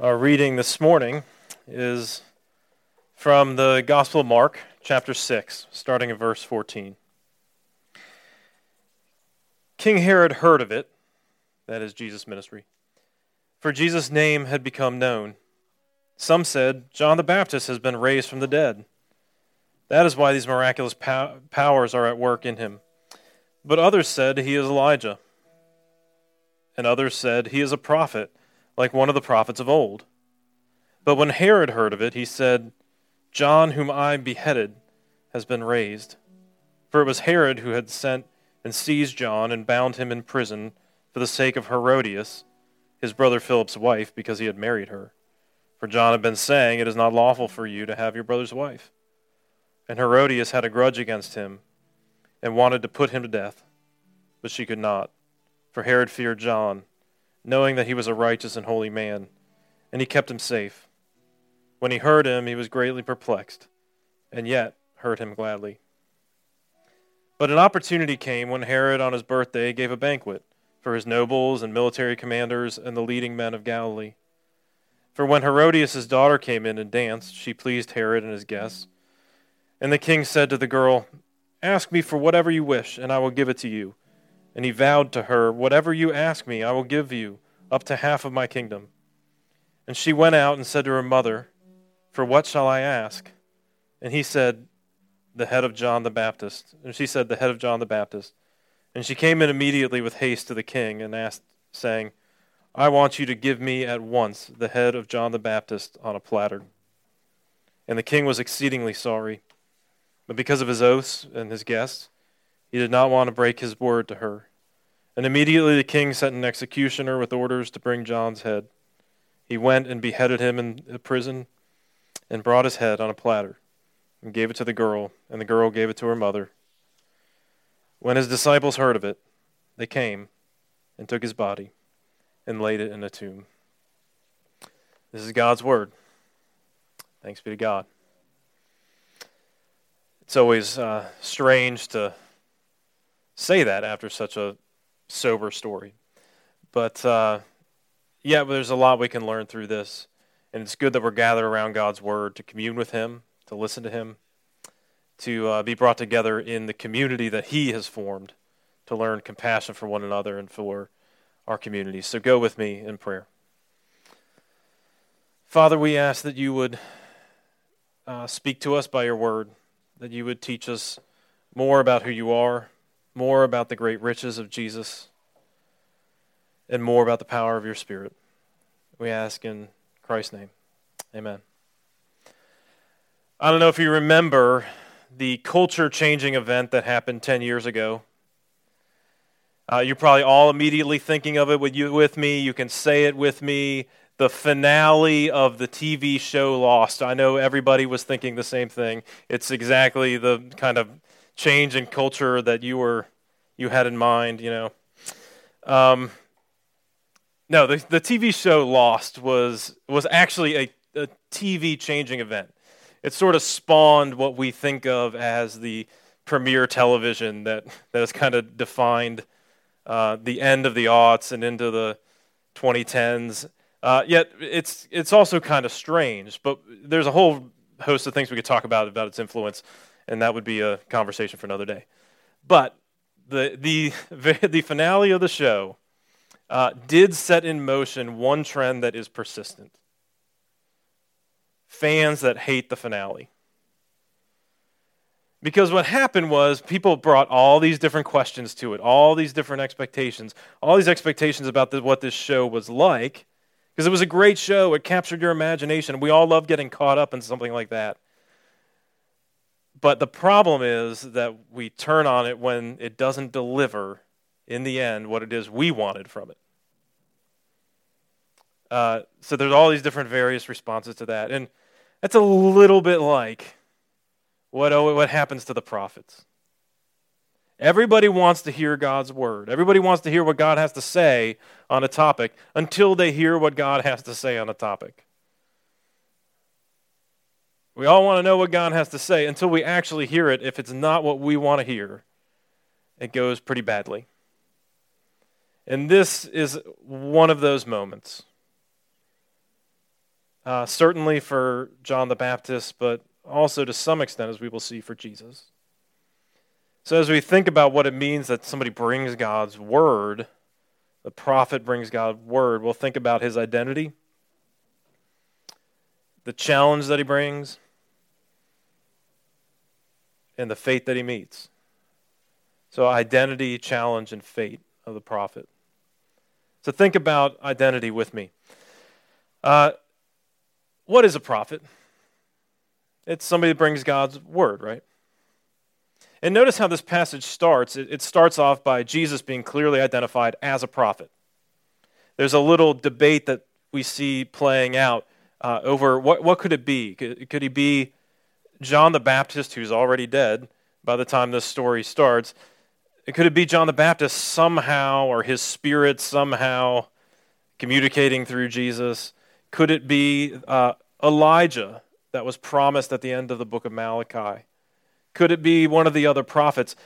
Our reading this morning is from the Gospel of Mark, chapter 6, starting at verse 14. King Herod heard of it, that is Jesus' ministry, for Jesus' name had become known. Some said, John the Baptist has been raised from the dead. That is why these miraculous pow- powers are at work in him. But others said, He is Elijah. And others said, He is a prophet like one of the prophets of old. But when Herod heard of it, he said, John, whom I beheaded, has been raised. For it was Herod who had sent and seized John and bound him in prison for the sake of Herodias, his brother Philip's wife, because he had married her. For John had been saying, It is not lawful for you to have your brother's wife. And Herodias had a grudge against him and wanted to put him to death, but she could not, for Herod feared John knowing that he was a righteous and holy man, and he kept him safe. When he heard him, he was greatly perplexed, and yet heard him gladly. But an opportunity came when Herod, on his birthday, gave a banquet for his nobles and military commanders and the leading men of Galilee. For when Herodias' daughter came in and danced, she pleased Herod and his guests. And the king said to the girl, Ask me for whatever you wish, and I will give it to you. And he vowed to her, Whatever you ask me, I will give you, up to half of my kingdom. And she went out and said to her mother, For what shall I ask? And he said, The head of John the Baptist. And she said, The head of John the Baptist. And she came in immediately with haste to the king and asked, saying, I want you to give me at once the head of John the Baptist on a platter. And the king was exceedingly sorry. But because of his oaths and his guests, he did not want to break his word to her. And immediately the king sent an executioner with orders to bring John's head. He went and beheaded him in the prison and brought his head on a platter and gave it to the girl, and the girl gave it to her mother. When his disciples heard of it, they came and took his body and laid it in a tomb. This is God's word. Thanks be to God. It's always uh, strange to say that after such a sober story. But uh, yeah, there's a lot we can learn through this. And it's good that we're gathered around God's Word to commune with Him, to listen to Him, to uh, be brought together in the community that He has formed, to learn compassion for one another and for our community. So go with me in prayer. Father, we ask that you would uh, speak to us by your Word, that you would teach us more about who you are more about the great riches of Jesus, and more about the power of your Spirit. We ask in Christ's name. Amen. I don't know if you remember the culture changing event that happened 10 years ago. Uh, you're probably all immediately thinking of it with, you, with me. You can say it with me. The finale of the TV show Lost. I know everybody was thinking the same thing. It's exactly the kind of change in culture that you were you had in mind, you know. Um, no, the the TV show Lost was was actually a, a TV changing event. It sort of spawned what we think of as the premier television that that has kind of defined uh, the end of the aughts and into the 2010s. Uh, yet it's it's also kind of strange, but there's a whole host of things we could talk about about its influence and that would be a conversation for another day. But the the the finale of the show uh, did set in motion one trend that is persistent. Fans that hate the finale. Because what happened was people brought all these different questions to it, all these different expectations, all these expectations about the, what this show was like. Because it was a great show, it captured your imagination. We all love getting caught up in something like that. But the problem is that we turn on it when it doesn't deliver in the end what it is we wanted from it. Uh, so there's all these different various responses to that. And that's a little bit like what, oh, what happens to the prophets. Everybody wants to hear God's word. Everybody wants to hear what God has to say on a topic until they hear what God has to say on a topic. We all want to know what God has to say until we actually hear it. If it's not what we want to hear, it goes pretty badly. And this is one of those moments. uh, certainly for John the Baptist, but also to some extent, as we will see, for Jesus. So, as we think about what it means that somebody brings God's word, the prophet brings God's word, we'll think about his identity, the challenge that he brings, and the fate that he meets. So, identity, challenge, and fate of the prophet. So, think about identity with me. Uh, what is a prophet? It's somebody that brings God's word, right? And notice how this passage starts. It, starts off by Jesus being clearly identified as a prophet. There's a little debate that we see playing out uh, over what, what could it be? Could, could he be John the Baptist, who's already dead by the time this story starts? Could it be John the Baptist somehow, or his spirit somehow communicating through Jesus? Could it be uh, Elijah that was promised at the end of the book of Malachi? Could it be one of the other prophets?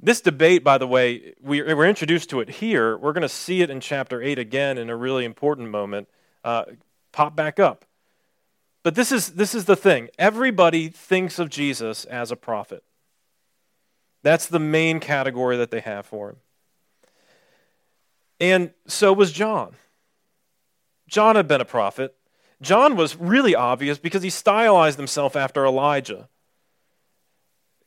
This debate, by the way, we, are introduced to it here. We're going to see it in chapter 8 again in a really important moment. Uh, pop back up. But this is, this is the thing everybody thinks of Jesus as a prophet. That's the main category that they have for him. And so was John. John had been a prophet. John was really obvious because he stylized himself after Elijah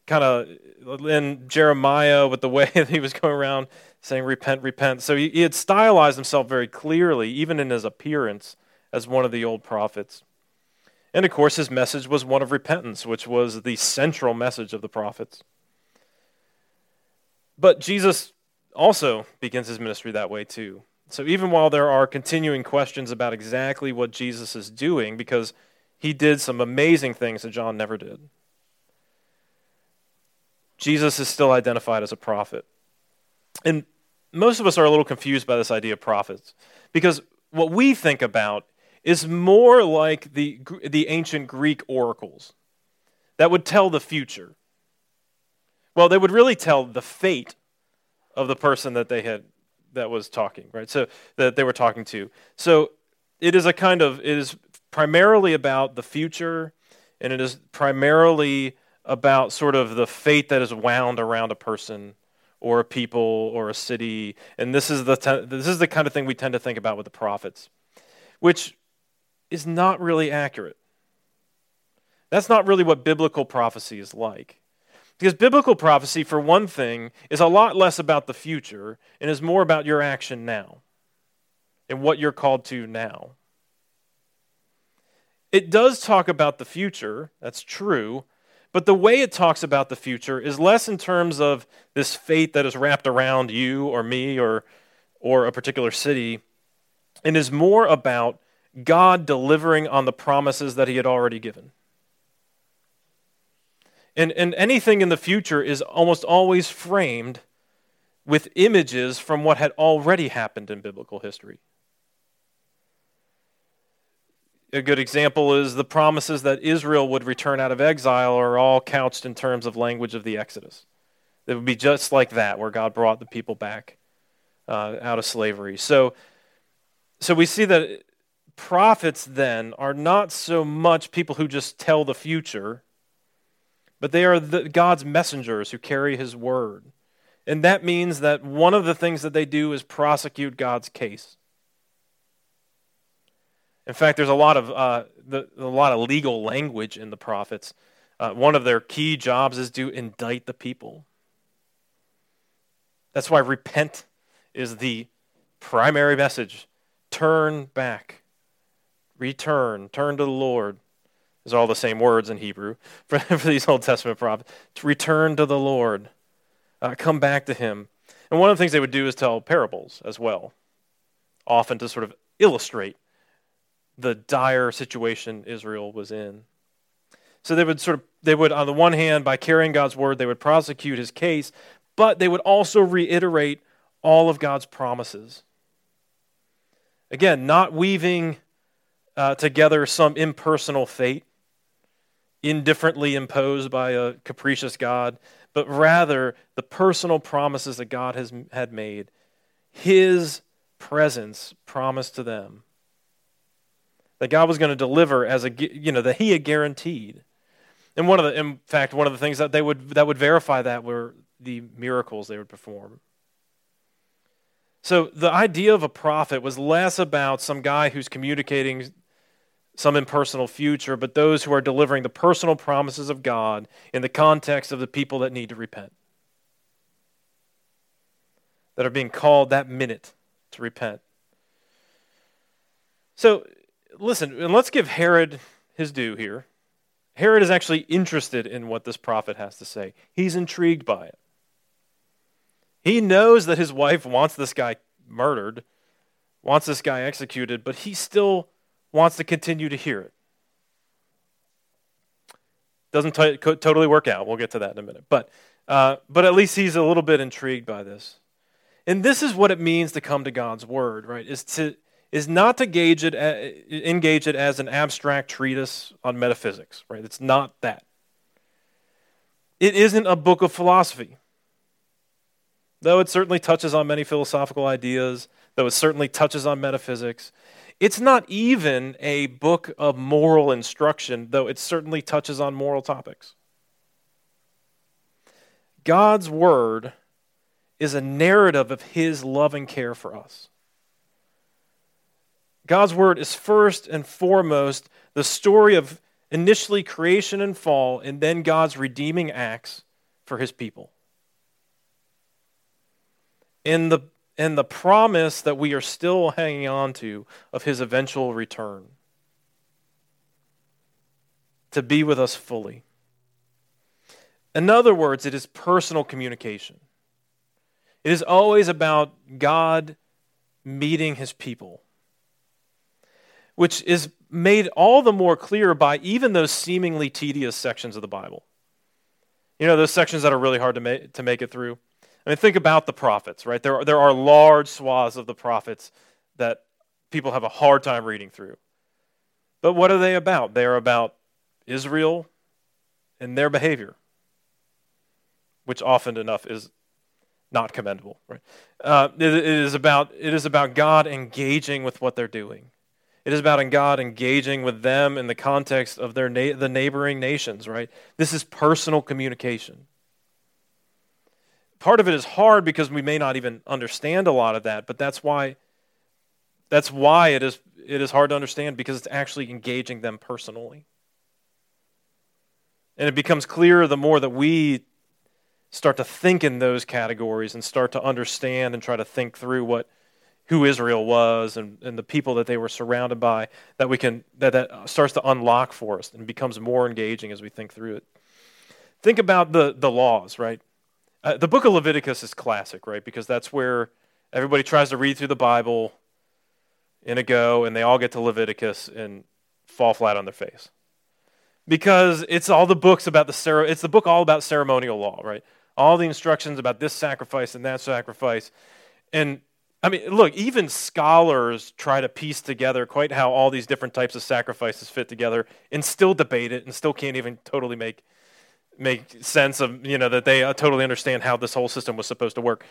kind of in Jeremiah with the way that he was going around saying, Repent, repent. So he, he had stylized himself very clearly, even in his appearance, as one of the old prophets. And of course, his message was one of repentance, which was the central message of the prophets. But Jesus also begins his ministry that way too. So even while there are continuing questions about exactly what Jesus is doing, because he did some amazing things that John never did, Jesus is still identified as a prophet. And most of us are a little confused by this idea of prophets because what we think about is more like the, the ancient Greek oracles that would tell the future. Well, they would really tell the fate of the person that they had that was talking, right? So that they were talking to. So it is a kind of it is primarily about the future and it is primarily about sort of the fate that is wound around a person or a people or a city. And this is the, te- this is the kind of thing we tend to think about with the prophets, which is not really accurate. That's not really what biblical prophecy is like. Because biblical prophecy, for one thing, is a lot less about the future and is more about your action now and what you're called to now. It does talk about the future, that's true, but the way it talks about the future is less in terms of this fate that is wrapped around you or me or, or a particular city, and is more about God delivering on the promises that he had already given. And, and anything in the future is almost always framed with images from what had already happened in biblical history. A good example is the promises that Israel would return out of exile are all couched in terms of language of the Exodus. It would be just like that, where God brought the people back uh, out of slavery. So, so we see that prophets then are not so much people who just tell the future, but they are the, God's messengers who carry His word. And that means that one of the things that they do is prosecute God's case. In fact, there's a lot of, uh, the, a lot of legal language in the prophets. Uh, one of their key jobs is to indict the people. That's why repent is the primary message. Turn back, return, turn to the Lord. These are all the same words in Hebrew for, for these Old Testament prophets. To return to the Lord, uh, come back to Him. And one of the things they would do is tell parables as well, often to sort of illustrate the dire situation Israel was in. So they would sort of, they would, on the one hand, by carrying God's word, they would prosecute his case, but they would also reiterate all of God's promises. Again, not weaving uh, together some impersonal fate, indifferently imposed by a capricious God, but rather the personal promises that God has had made, his presence promised to them that God was going to deliver as a you know that He had guaranteed. And one of the, in fact, one of the things that they would that would verify that were the miracles they would perform. So the idea of a prophet was less about some guy who's communicating some impersonal future, but those who are delivering the personal promises of God in the context of the people that need to repent, that are being called that minute to repent. So, listen, and let's give Herod his due here. Herod is actually interested in what this prophet has to say, he's intrigued by it. He knows that his wife wants this guy murdered, wants this guy executed, but he still wants to continue to hear it. Doesn't t- totally work out. We'll get to that in a minute. But, uh, but at least he's a little bit intrigued by this. And this is what it means to come to God's word, right? Is to is not to gauge it, engage it as an abstract treatise on metaphysics, right? It's not that. It isn't a book of philosophy. Though it certainly touches on many philosophical ideas, though it certainly touches on metaphysics, it's not even a book of moral instruction, though it certainly touches on moral topics. God's Word is a narrative of His love and care for us. God's Word is first and foremost the story of initially creation and fall, and then God's redeeming acts for His people. In the and the promise that we are still hanging on to of his eventual return to be with us fully. In other words, it is personal communication. It is always about God meeting his people, which is made all the more clear by even those seemingly tedious sections of the Bible. You know, those sections that are really hard to make, to make it through. I mean, think about the prophets, right? There are, there are large swaths of the prophets that people have a hard time reading through. But what are they about? They are about Israel and their behavior, which often enough is not commendable. Right? Uh, it, it, is about, it is about God engaging with what they're doing. It is about God engaging with them in the context of their na- the neighboring nations, right? This is personal communication part of it is hard because we may not even understand a lot of that, but that's why that's why it is it is hard to understand because it's actually engaging them personally. And it becomes clearer the more that we start to think in those categories and start to understand and try to think through what who Israel was and, and the people that they were surrounded by, that we can that, that starts to unlock for us and becomes more engaging as we think through it. Think about the the laws, right? Uh, the book of Leviticus is classic, right? Because that's where everybody tries to read through the Bible in a go, and they all get to Leviticus and fall flat on their face. Because it's all the books about the it's the book all about ceremonial law, right? All the instructions about this sacrifice and that sacrifice. And I mean, look, even scholars try to piece together quite how all these different types of sacrifices fit together and still debate it and still can't even totally make make sense of, you know, that they uh, totally understand how this whole system was supposed to work.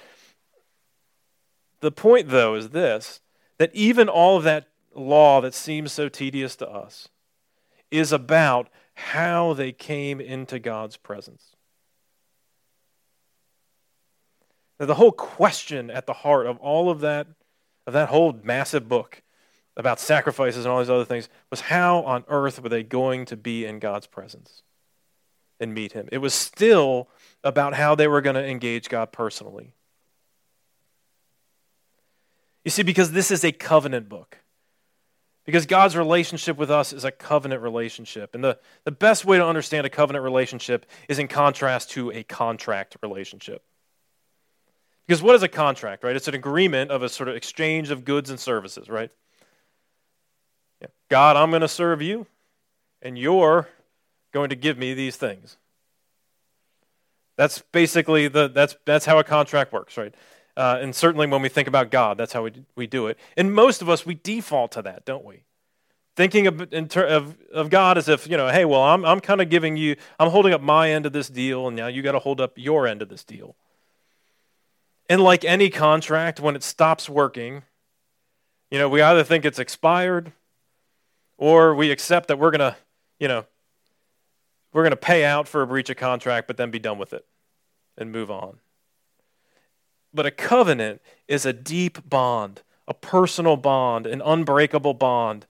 The point, though, is this that even all of that law that seems so tedious to us is about how they came into God's presence. Now, the whole question at the heart of all of that, of that whole massive book about sacrifices and all these other things, was how on earth were they going to be in God's presence? And meet him. It was still about how they were going to engage God personally. You see, because this is a covenant book. Because God's relationship with us is a covenant relationship. And the, the best way to understand a covenant relationship is in contrast to a contract relationship. Because what is a contract, right? It's an agreement of a sort of exchange of goods and services, right? God, I'm going to serve you, and you're going to give me these things. That's basically the that's that's how a contract works, right? Uh, and certainly when we think about God, that's how we we do it. And most of us we default to that, don't we? Thinking of, ter- of, of God as if you know, hey, well, I'm I'm kind of giving you, I'm holding up my end of this deal, and now you got to hold up your end of this deal. And like any contract, when it stops working, you know, we either think it's expired or we accept that we're going to, you know, we're going to pay out for a breach of contract, but then be done with it and move on. But a covenant is a deep bond, a personal bond, an unbreakable bond.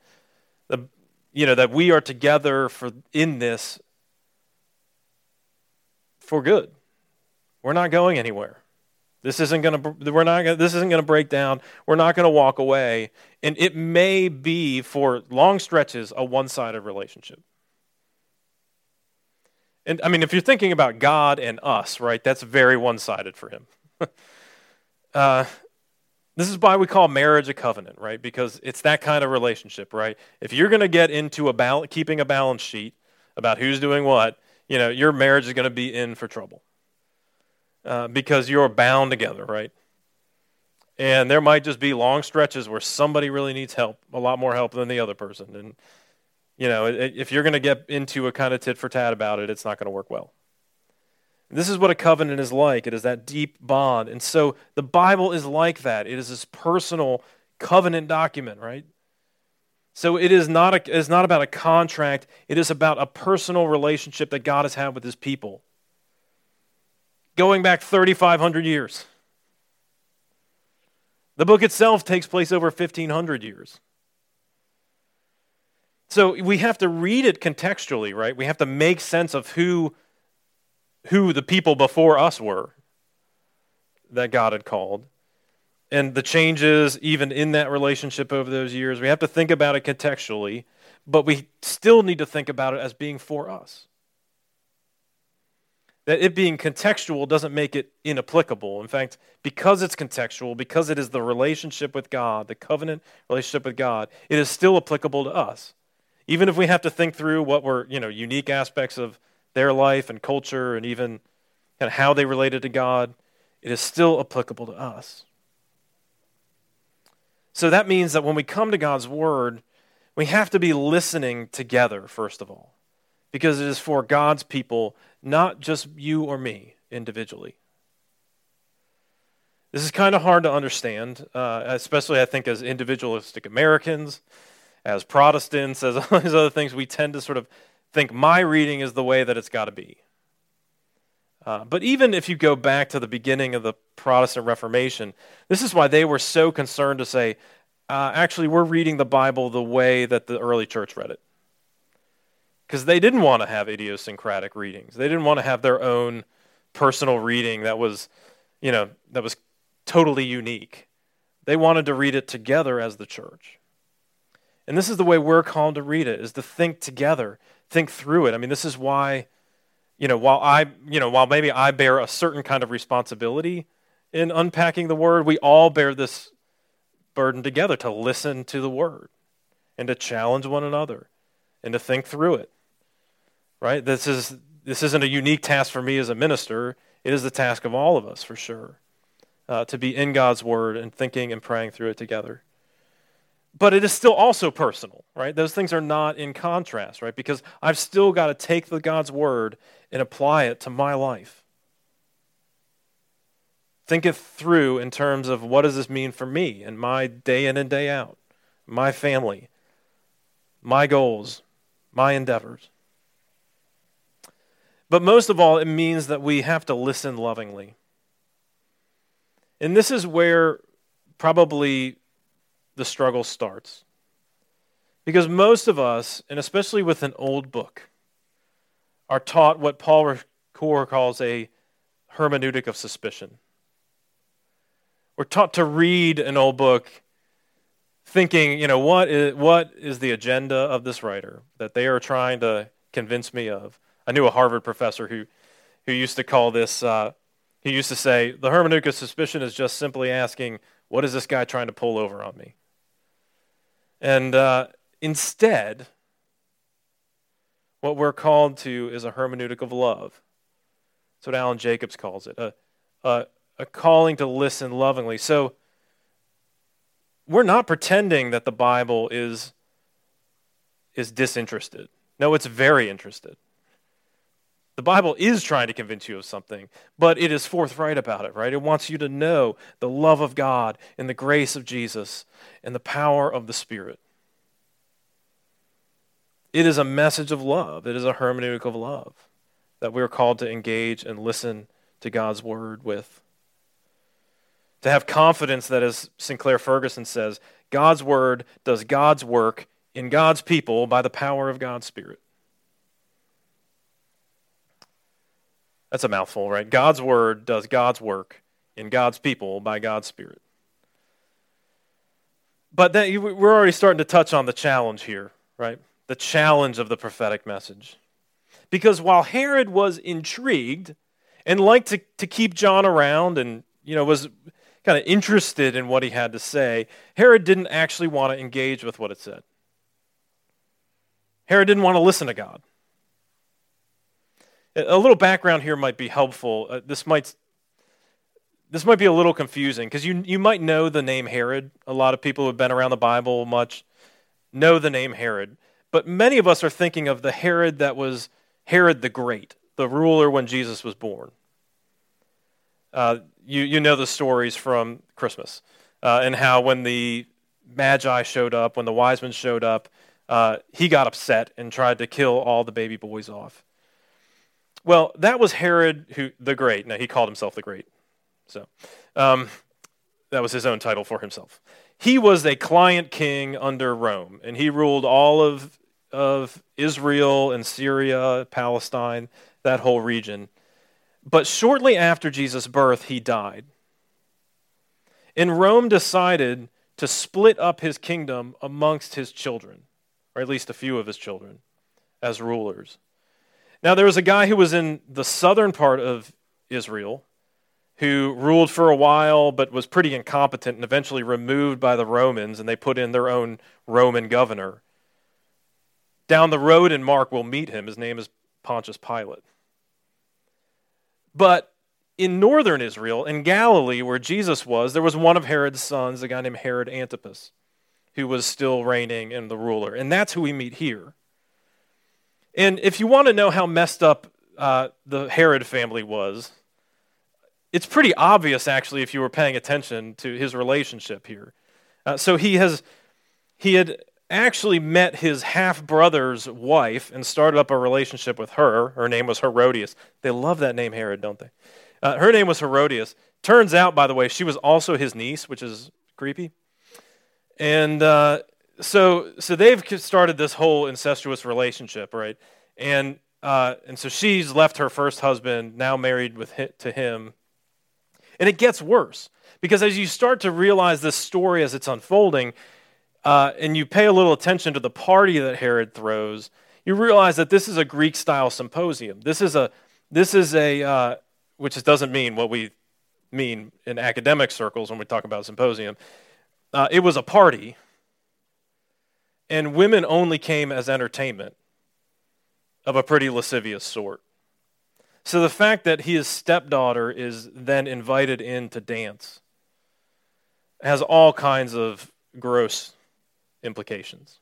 The, you know that we are together for in this for good. We're not going anywhere. This isn't going to we're not gonna, this isn't going to break down. We're not going to walk away and it may be for long stretches a one-sided relationship. And I mean if you're thinking about God and us, right? That's very one-sided for him. uh, this is why we call marriage a covenant, right? Because it's that kind of relationship, right? If you're going to get into a bal- keeping a balance sheet about who's doing what, you know, your marriage is going to be in for trouble uh, because you're bound together, right? And there might just be long stretches where somebody really needs help, a lot more help than the other person. And, you know, if you're going to get into a kind of tit for tat about it, it's not going to work well. This is what a covenant is like it is that deep bond. And so the Bible is like that. It is this personal covenant document, right? So it is not, a, it is not about a contract, it is about a personal relationship that God has had with his people going back 3,500 years. The book itself takes place over 1,500 years. So we have to read it contextually, right? We have to make sense of who, who the people before us were that God had called and the changes even in that relationship over those years. We have to think about it contextually, but we still need to think about it as being for us that it being contextual doesn't make it inapplicable. In fact, because it's contextual, because it is the relationship with God, the covenant relationship with God, it is still applicable to us. Even if we have to think through what were, you know, unique aspects of their life and culture and even kind of how they related to God, it is still applicable to us. So that means that when we come to God's word, we have to be listening together, first of all, because it is for God's people not just you or me individually. This is kind of hard to understand, uh, especially I think as individualistic Americans, as Protestants, as all these other things. We tend to sort of think my reading is the way that it's got to be. Uh, but even if you go back to the beginning of the Protestant Reformation, this is why they were so concerned to say, uh, actually, we're reading the Bible the way that the early church read it because they didn't want to have idiosyncratic readings. They didn't want to have their own personal reading that was, you know, that was totally unique. They wanted to read it together as the church. And this is the way we're called to read it is to think together, think through it. I mean, this is why you know, while I, you know, while maybe I bear a certain kind of responsibility in unpacking the word, we all bear this burden together to listen to the word and to challenge one another and to think through it right? This is this isn't a unique task for me as a minister. It is the task of all of us for sure, uh, to be in God's Word and thinking and praying through it together. But it is still also personal, right? Those things are not in contrast, right? Because I've still got to take the God's Word and apply it to my life. Think it through in terms of what does this mean for me and my day in and day out, my family, my goals, my endeavors. But most of all, it means that we have to listen lovingly. And this is where probably the struggle starts. Because most of us, and especially with an old book, are taught what Paul Ricoeur calls a hermeneutic of suspicion. We're taught to read an old book thinking, you know, what is, what is the agenda of this writer that they are trying to convince me of? I knew a Harvard professor who, who used to call this, uh, he used to say, the hermeneutic of suspicion is just simply asking, what is this guy trying to pull over on me? And uh, instead, what we're called to is a hermeneutic of love. That's what Alan Jacobs calls it a, a, a calling to listen lovingly. So we're not pretending that the Bible is, is disinterested. No, it's very interested. The Bible is trying to convince you of something, but it is forthright about it, right? It wants you to know the love of God and the grace of Jesus and the power of the Spirit. It is a message of love, it is a hermeneutic of love that we're called to engage and listen to God's word with. To have confidence that, as Sinclair Ferguson says, God's word does God's work in God's people by the power of God's Spirit. That's a mouthful, right? God's word does God's work in God's people by God's Spirit. But then we're already starting to touch on the challenge here, right? The challenge of the prophetic message. Because while Herod was intrigued and liked to, to keep John around and, you know, was kind of interested in what he had to say, Herod didn't actually want to engage with what it said. Herod didn't want to listen to God. A little background here might be helpful. Uh, this might this might be a little confusing because you you might know the name Herod. A lot of people who have been around the Bible much know the name Herod, but many of us are thinking of the Herod that was Herod the Great, the ruler when Jesus was born. Uh, you you know the stories from Christmas uh, and how when the Magi showed up, when the wise men showed up, uh, he got upset and tried to kill all the baby boys off. Well, that was Herod who the Great. Now he called himself the Great, so um, that was his own title for himself. He was a client king under Rome, and he ruled all of of Israel and Syria, Palestine, that whole region. But shortly after Jesus' birth, he died. And Rome decided to split up his kingdom amongst his children or at least a few of his children, as rulers. Now, there was a guy who was in the southern part of Israel who ruled for a while but was pretty incompetent and eventually removed by the Romans, and they put in their own Roman governor. Down the road in Mark, we'll meet him. His name is Pontius Pilate. But in northern Israel, in Galilee, where Jesus was, there was one of Herod's sons, a guy named Herod Antipas who was still reigning and the ruler. And that's who we meet here. And if you want to know how messed up uh, the Herod family was, it's pretty obvious, actually, if you were paying attention to his relationship here. Uh, so he has he had actually met his half brother's wife and started up a relationship with her. Her name was Herodias. They love that name, Herod, don't they? Uh, her name was Herodias. Turns out, by the way, she was also his niece, which is creepy. And uh, so, so they've started this whole incestuous relationship, right? And uh, and so she's left her first husband, now married with to him, and it gets worse because as you start to realize this story as it's unfolding, uh, and you pay a little attention to the party that Herod throws, you realize that this is a Greek-style symposium. This is a this is a uh, which doesn't mean what we mean in academic circles when we talk about symposium. Uh, it was a party, and women only came as entertainment of a pretty lascivious sort. So the fact that his stepdaughter is then invited in to dance has all kinds of gross implications.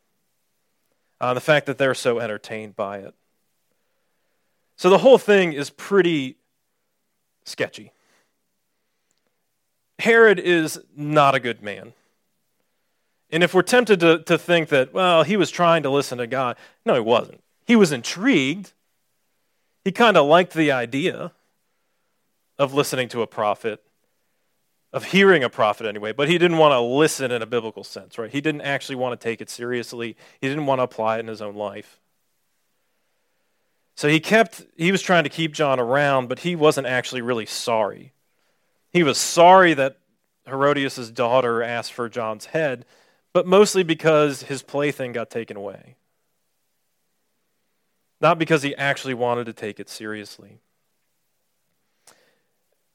Uh, the fact that they're so entertained by it. So the whole thing is pretty sketchy. Herod is not a good man. And if we're tempted to, to think that, well, he was trying to listen to God, no, he wasn't. He was intrigued. He kind of liked the idea of listening to a prophet, of hearing a prophet anyway, but he didn't want to listen in a biblical sense, right? He didn't actually want to take it seriously. He didn't want to apply it in his own life. So he kept, he was trying to keep John around, but he wasn't actually really sorry. He was sorry that Herodias' daughter asked for John's head, but mostly because his plaything got taken away. Not because he actually wanted to take it seriously.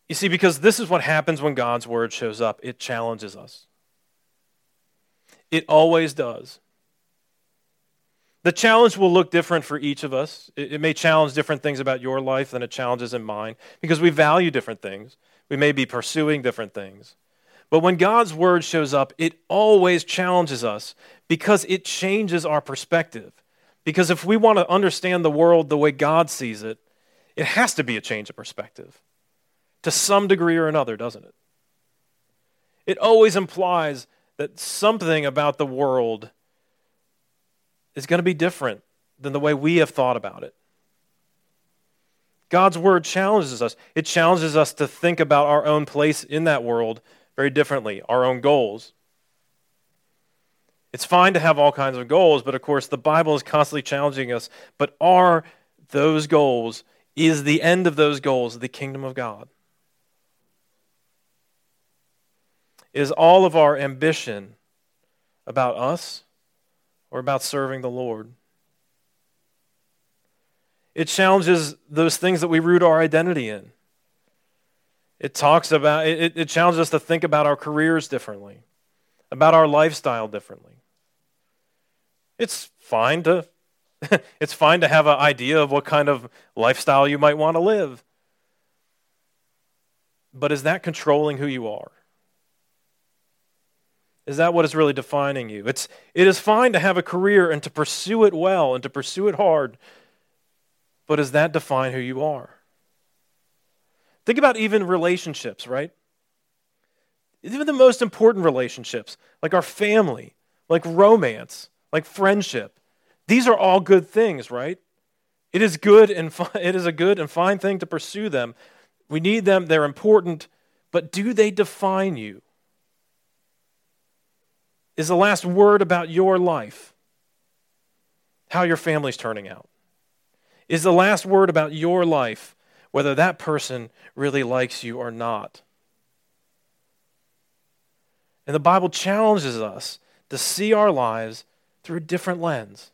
You see, because this is what happens when God's word shows up it challenges us. It always does. The challenge will look different for each of us. It, may challenge different things about your life than it challenges in mine because we value different things. We may be pursuing different things. But when God's word shows up, it always challenges us because it changes our perspective. Because if we want to understand the world the way God sees it, it has to be a change of perspective to some degree or another, doesn't it? It always implies that something about the world is going to be different than the way we have thought about it. God's word challenges us. It challenges us to think about our own place in that world very differently, our own goals. It's fine to have all kinds of goals, but of course, the Bible is constantly challenging us. But are those goals, is the end of those goals the kingdom of God? Is all of our ambition about us or about serving the Lord? It challenges those things that we root our identity in. It talks about, it, it challenges us to think about our careers differently, about our lifestyle differently. It's fine to it's fine to have an idea of what kind of lifestyle you might want to live. But is that controlling who you are? Is that what is really defining you? It's, it is fine to have a career and to pursue it well and to pursue it hard, but does that define who you are? Think about even relationships, right? Even the most important relationships, like our family, like romance, like friendship. These are all good things, right? It is good and fi- it is a good and fine thing to pursue them. We need them, they're important, but do they define you? Is the last word about your life how your family's turning out? Is the last word about your life whether that person really likes you or not. And the Bible challenges us to see our lives through a different lens.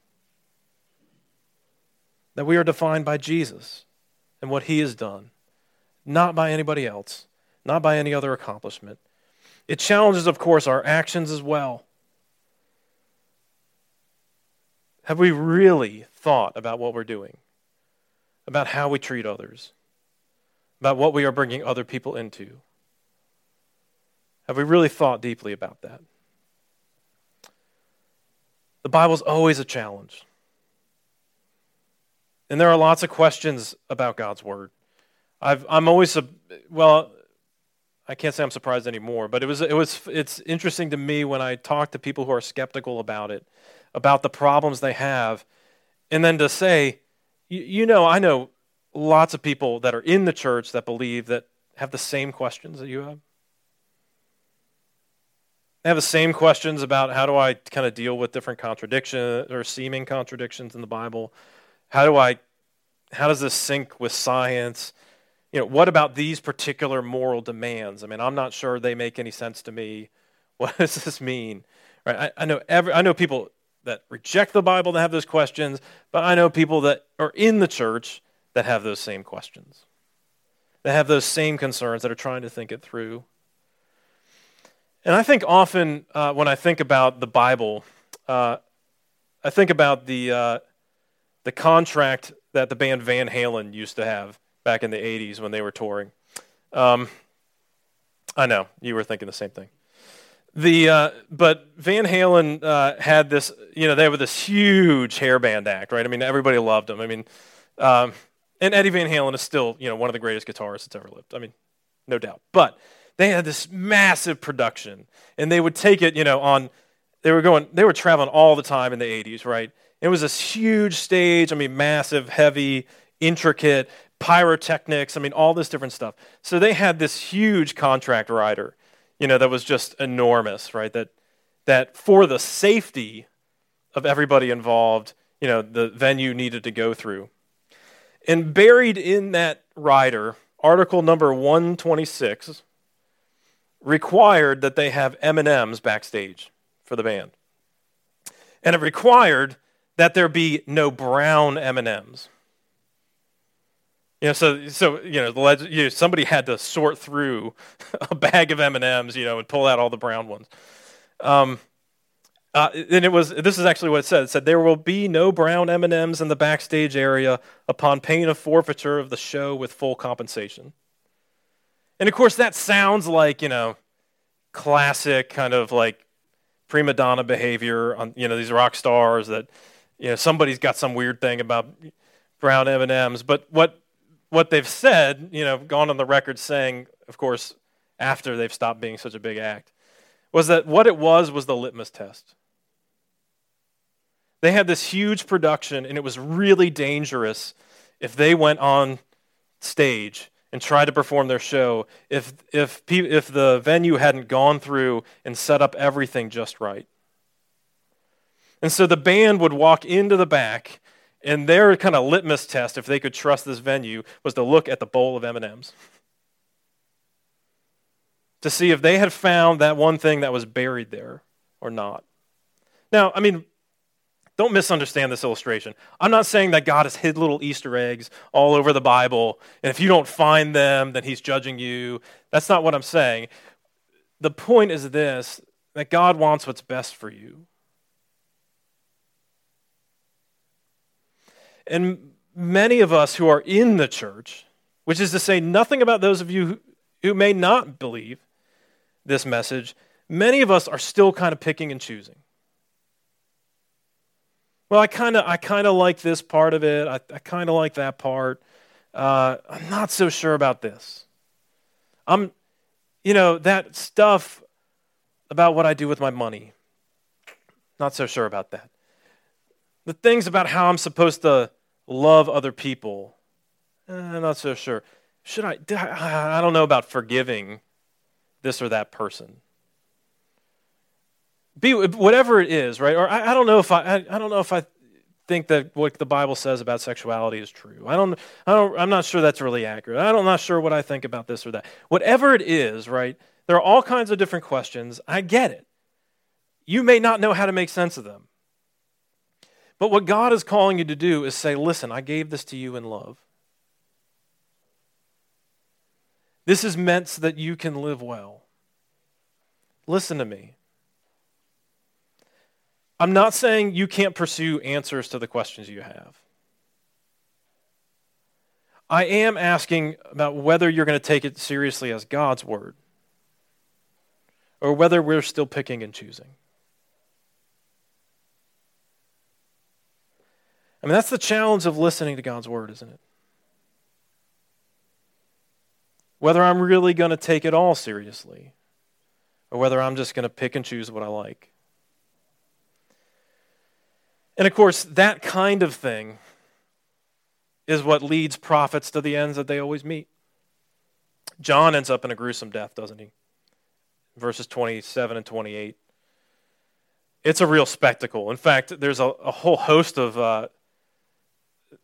That we are defined by Jesus and what he has done, not by anybody else, not by any other accomplishment. It challenges, of course, our actions as well. Have we really thought about what we're doing, about how we treat others? About what we are bringing other people into? Have we really thought deeply about that? The Bible is always a challenge. And there are lots of questions about God's Word. i am always, well, I can't say I'm surprised anymore, but it was, it was, it's interesting to me when I talk to people who are skeptical about it, about the problems they have, and then to say, you know, I know lots of people that are in the church that believe that have the same questions that you have. They have the same questions about how do I kind of deal with different contradictions or seeming contradictions in the Bible? How do I how does this sync with science? You know, what about these particular moral demands? I mean, I'm not sure they make any sense to me. What does this mean? Right? I, I know every I know people that reject the Bible that have those questions, but I know people that are in the church that have those same questions, that have those same concerns, that are trying to think it through. And I think often uh, when I think about the Bible, uh, I think about the, uh, the contract that the band Van Halen used to have back in the 80s when they were touring. Um, I know, you were thinking the same thing. The, uh, but Van Halen uh, had this, you know, they were this huge hairband act, right? I mean, everybody loved them. I mean, um, and Eddie Van Halen is still, you know, one of the greatest guitarists that's ever lived. I mean, no doubt. But they had this massive production, and they would take it, you know, on. They were going. They were traveling all the time in the '80s, right? It was this huge stage. I mean, massive, heavy, intricate pyrotechnics. I mean, all this different stuff. So they had this huge contract rider, you know, that was just enormous, right? That that for the safety of everybody involved, you know, the venue needed to go through. And buried in that rider, article number 126 required that they have M&Ms backstage for the band. And it required that there be no brown M&Ms. You know, so so you know, the you know, somebody had to sort through a bag of M and M's, you know, and pull out all the brown ones. Um, uh, and it was this is actually what it said. It said there will be no brown M and M's in the backstage area upon pain of forfeiture of the show with full compensation. And of course, that sounds like you know, classic kind of like prima donna behavior on you know these rock stars that you know somebody's got some weird thing about brown M and M's. But what what they've said, you know, gone on the record saying, of course, after they've stopped being such a big act, was that what it was was the litmus test They had this huge production, and it was really dangerous if they went on stage and tried to perform their show if, if, if the venue hadn't gone through and set up everything just right. And so the band would walk into the back, and their kind of litmus test, if they could trust this venue, was to look at the bowl of M&Ms to see if they had found that one thing that was buried there or not. Now, I mean, don't misunderstand this illustration. I'm not saying that God has hid little Easter eggs all over the Bible, and if you don't find them, then he's judging you. That's not what I'm saying. The point is this that God wants what's best for you. And many of us who are in the church, which is to say nothing about those of you who may not believe this message, many of us are still kind of picking and choosing. Well, I kind of I kind of like this part of it. I, I kind of like that part. Uh, I'm not so sure about this. I'm, you know, that stuff about what I do with my money. Not so sure about that. The things about how I'm supposed to love other people. Eh, not so sure. Should I? I don't know about forgiving this or that person. Be whatever it is, right? Or I, I don't know if I, I, I don't know if I think that what the Bible says about sexuality is true. I don't, I don't, I'm not sure that's really accurate. I'm not sure what I think about this or that. Whatever it is, right? There are all kinds of different questions. I get it. You may not know how to make sense of them. But what God is calling you to do is say, listen, I gave this to you in love. This is meant so that you can live well. Listen to me. I'm not saying you can't pursue answers to the questions you have. I am asking about whether you're going to take it seriously as God's word or whether we're still picking and choosing. I mean, that's the challenge of listening to God's word, isn't it? Whether I'm really going to take it all seriously or whether I'm just going to pick and choose what I like. And of course, that kind of thing is what leads prophets to the ends that they always meet. John ends up in a gruesome death, doesn't he? Verses 27 and 28. It's a real spectacle. In fact, there's a, a whole host of, uh,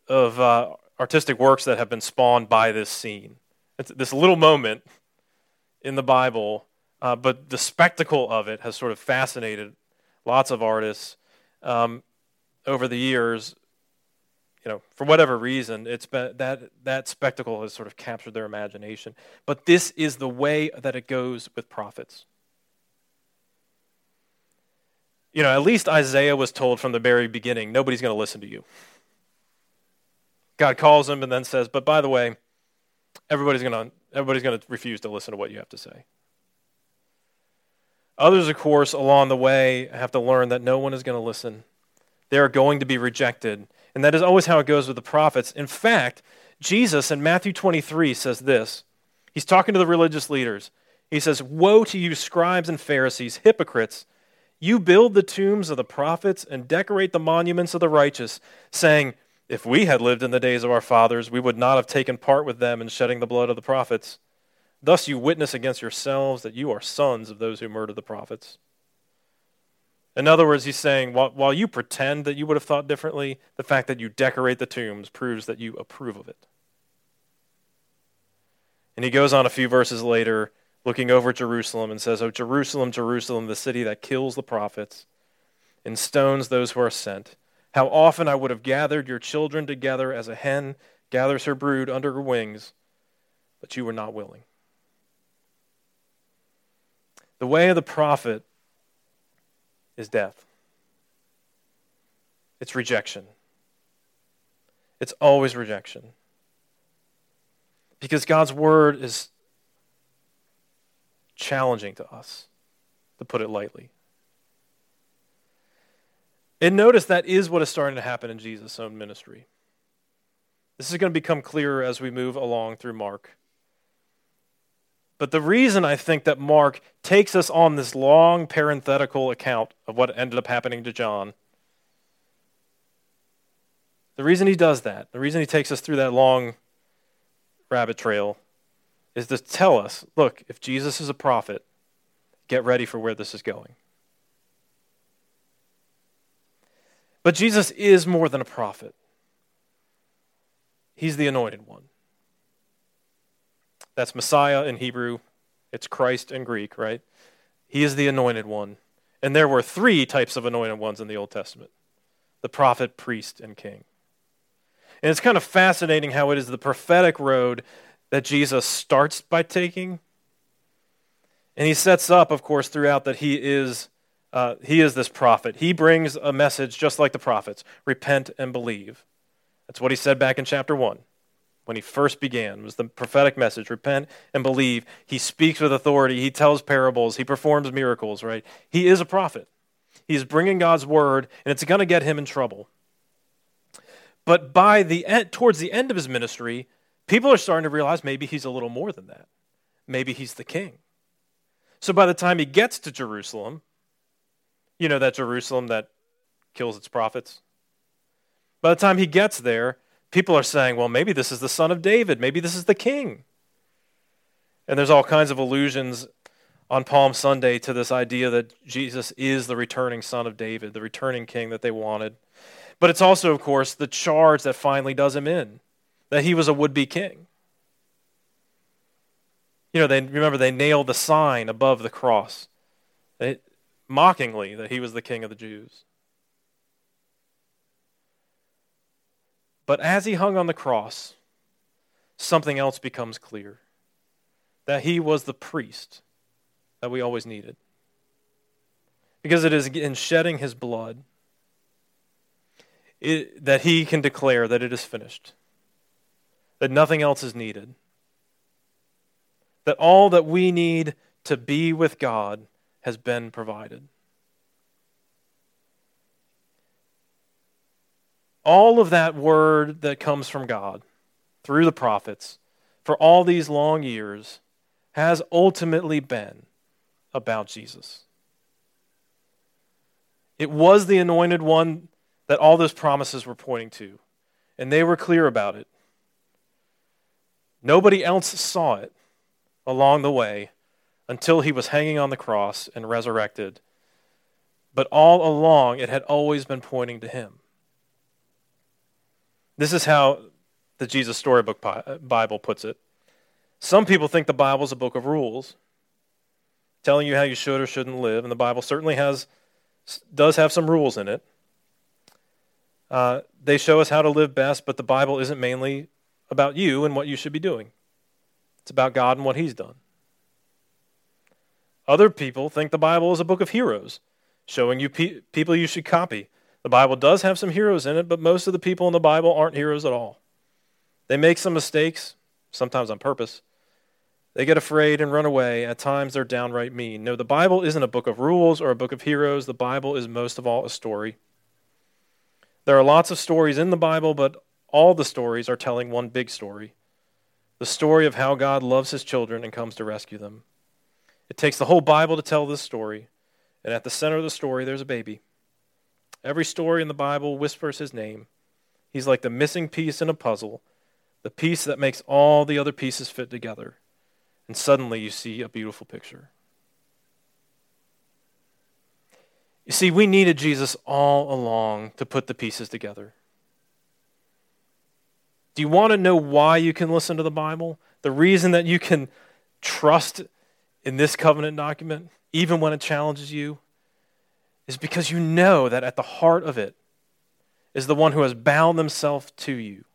of uh, artistic works that have been spawned by this scene. It's this little moment in the Bible, uh, but the spectacle of it has sort of fascinated lots of artists. Um, over the years, you know, for whatever reason, it's been that that spectacle has sort of captured their imagination. But this is the way that it goes with prophets. You know, at least Isaiah was told from the very beginning, nobody's going to listen to you. God calls him and then says, "But by the way, everybody's going to everybody's going to refuse to listen to what you have to say." Others, of course, along the way have to learn that no one is going to listen they are going to be rejected. And that is always how it goes with the prophets. In fact, Jesus in Matthew 23 says this. He's talking to the religious leaders. He says, Woe to you, scribes and Pharisees, hypocrites! You build the tombs of the prophets and decorate the monuments of the righteous, saying, If we had lived in the days of our fathers, we would not have taken part with them in shedding the blood of the prophets. Thus you witness against yourselves that you are sons of those who murdered the prophets. In other words, he's saying, while, while you pretend that you would have thought differently, the fact that you decorate the tombs proves that you approve of it. And he goes on a few verses later, looking over Jerusalem, and says, Oh, Jerusalem, Jerusalem, the city that kills the prophets and stones those who are sent. How often I would have gathered your children together as a hen gathers her brood under her wings, but you were not willing. The way of the prophet is death. It's rejection. It's always rejection. Because God's word is challenging to us, to put it lightly. And notice that is what is starting to happen in Jesus' own ministry. This is going to become clearer as we move along through Mark. But the reason I think that Mark takes us on this long parenthetical account of what ended up happening to John The reason he does that, the reason he takes us through that long rabbit trail, is to tell us look, if Jesus is a prophet, get ready for where this is going. But Jesus is more than a prophet, he's the anointed one. That's Messiah in Hebrew, it's Christ in Greek, right? He is the anointed one. And there were three types of anointed ones in the Old Testament the prophet, priest, and king. And it's kind of fascinating how it is the prophetic road that Jesus starts by taking. And he sets up, of course, throughout that he is, uh, he is this prophet. He brings a message just like the prophets repent and believe. That's what he said back in chapter 1 when he first began was the prophetic message repent and believe. He speaks with authority. He tells parables. He performs miracles right? He is a prophet. He's bringing god's word and it's going to get him in trouble. But by the end, towards the end of his ministry people are starting to realize maybe he's a little more than that. Maybe he's the king. So by the time he gets to jerusalem you know that jerusalem that kills its prophets? By the time he gets there people are saying, well, maybe this is the son of David. Maybe this is the king. And there's all kinds of allusions on Palm Sunday to this idea that Jesus is the returning son of David, the returning king that they wanted. But it's also, of course, the charge that finally does him in that he was a would be king. You know, they remember they nailed the sign above the cross, they, mockingly, that he was the king of the Jews. But as he hung on the cross, something else becomes clear that he was the priest that we always needed. Because it is in shedding his blood it, that he can declare that it is finished, that nothing else is needed, that all that we need to be with God has been provided. All of that word that comes from God through the prophets for all these long years has ultimately been about Jesus. It was the anointed one that all those promises were pointing to, and they were clear about it. Nobody else saw it along the way until he was hanging on the cross and resurrected. But all along, it had always been pointing to him. This is how the Jesus Storybook Bible puts it. Some people think the Bible is a book of rules, telling you how you should or shouldn't live, and the Bible certainly has does have some rules in it. Uh, they show us how to live best, but the Bible isn't mainly about you and what you should be doing. It's about God and what He's done. Other people think the Bible is a book of heroes, showing you pe- people you should copy the Bible does have some heroes in it, but most of the people in the Bible aren't heroes at all. They make some mistakes, sometimes on purpose. They get afraid and run away. At times, they're downright mean. No, the Bible isn't a book of rules or a book of heroes. The Bible is most of all a story. There are lots of stories in the Bible, but all the stories are telling one big story the story of how God loves his children and comes to rescue them. It takes the whole Bible to tell this story, and at the center of the story, there's a baby. Every story in the Bible whispers his name. He's like the missing piece in a puzzle, the piece that makes all the other pieces fit together. And suddenly you see a beautiful picture. You see, we needed Jesus all along to put the pieces together. Do you want to know why you can listen to the Bible? The reason that you can trust in this covenant document, even when it challenges you? Is because you know that at the heart of it is the one who has bound himself to you.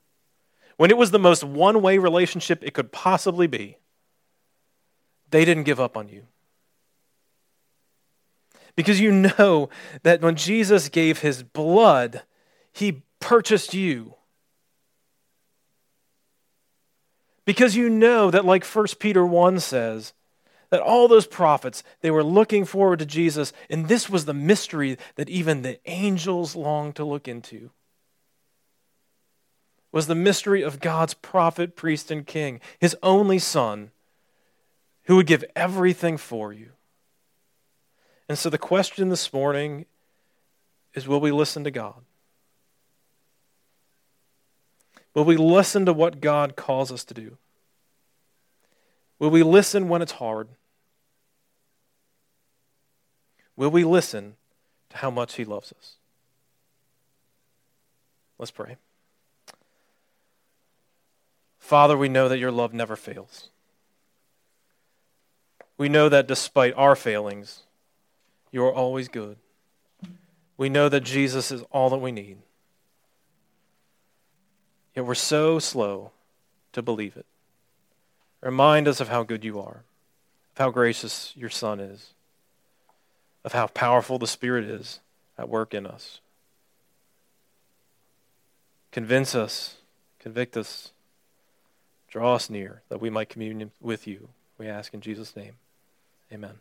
When it was the most one way relationship it could possibly be, they didn't give up on you. Because you know that when Jesus gave his blood, he purchased you. Because you know that, like 1 Peter 1 says, that all those prophets, they were looking forward to Jesus, and this was the mystery that even the angels longed to look into. Was the mystery of God's prophet, priest, and king, his only son, who would give everything for you. And so the question this morning is will we listen to God? Will we listen to what God calls us to do? Will we listen when it's hard? Will we listen to how much He loves us? Let's pray. Father, we know that your love never fails. We know that despite our failings, you are always good. We know that Jesus is all that we need. Yet we're so slow to believe it. Remind us of how good you are, of how gracious your Son is, of how powerful the Spirit is at work in us. Convince us, convict us, draw us near that we might commune with you. We ask in Jesus' name. Amen.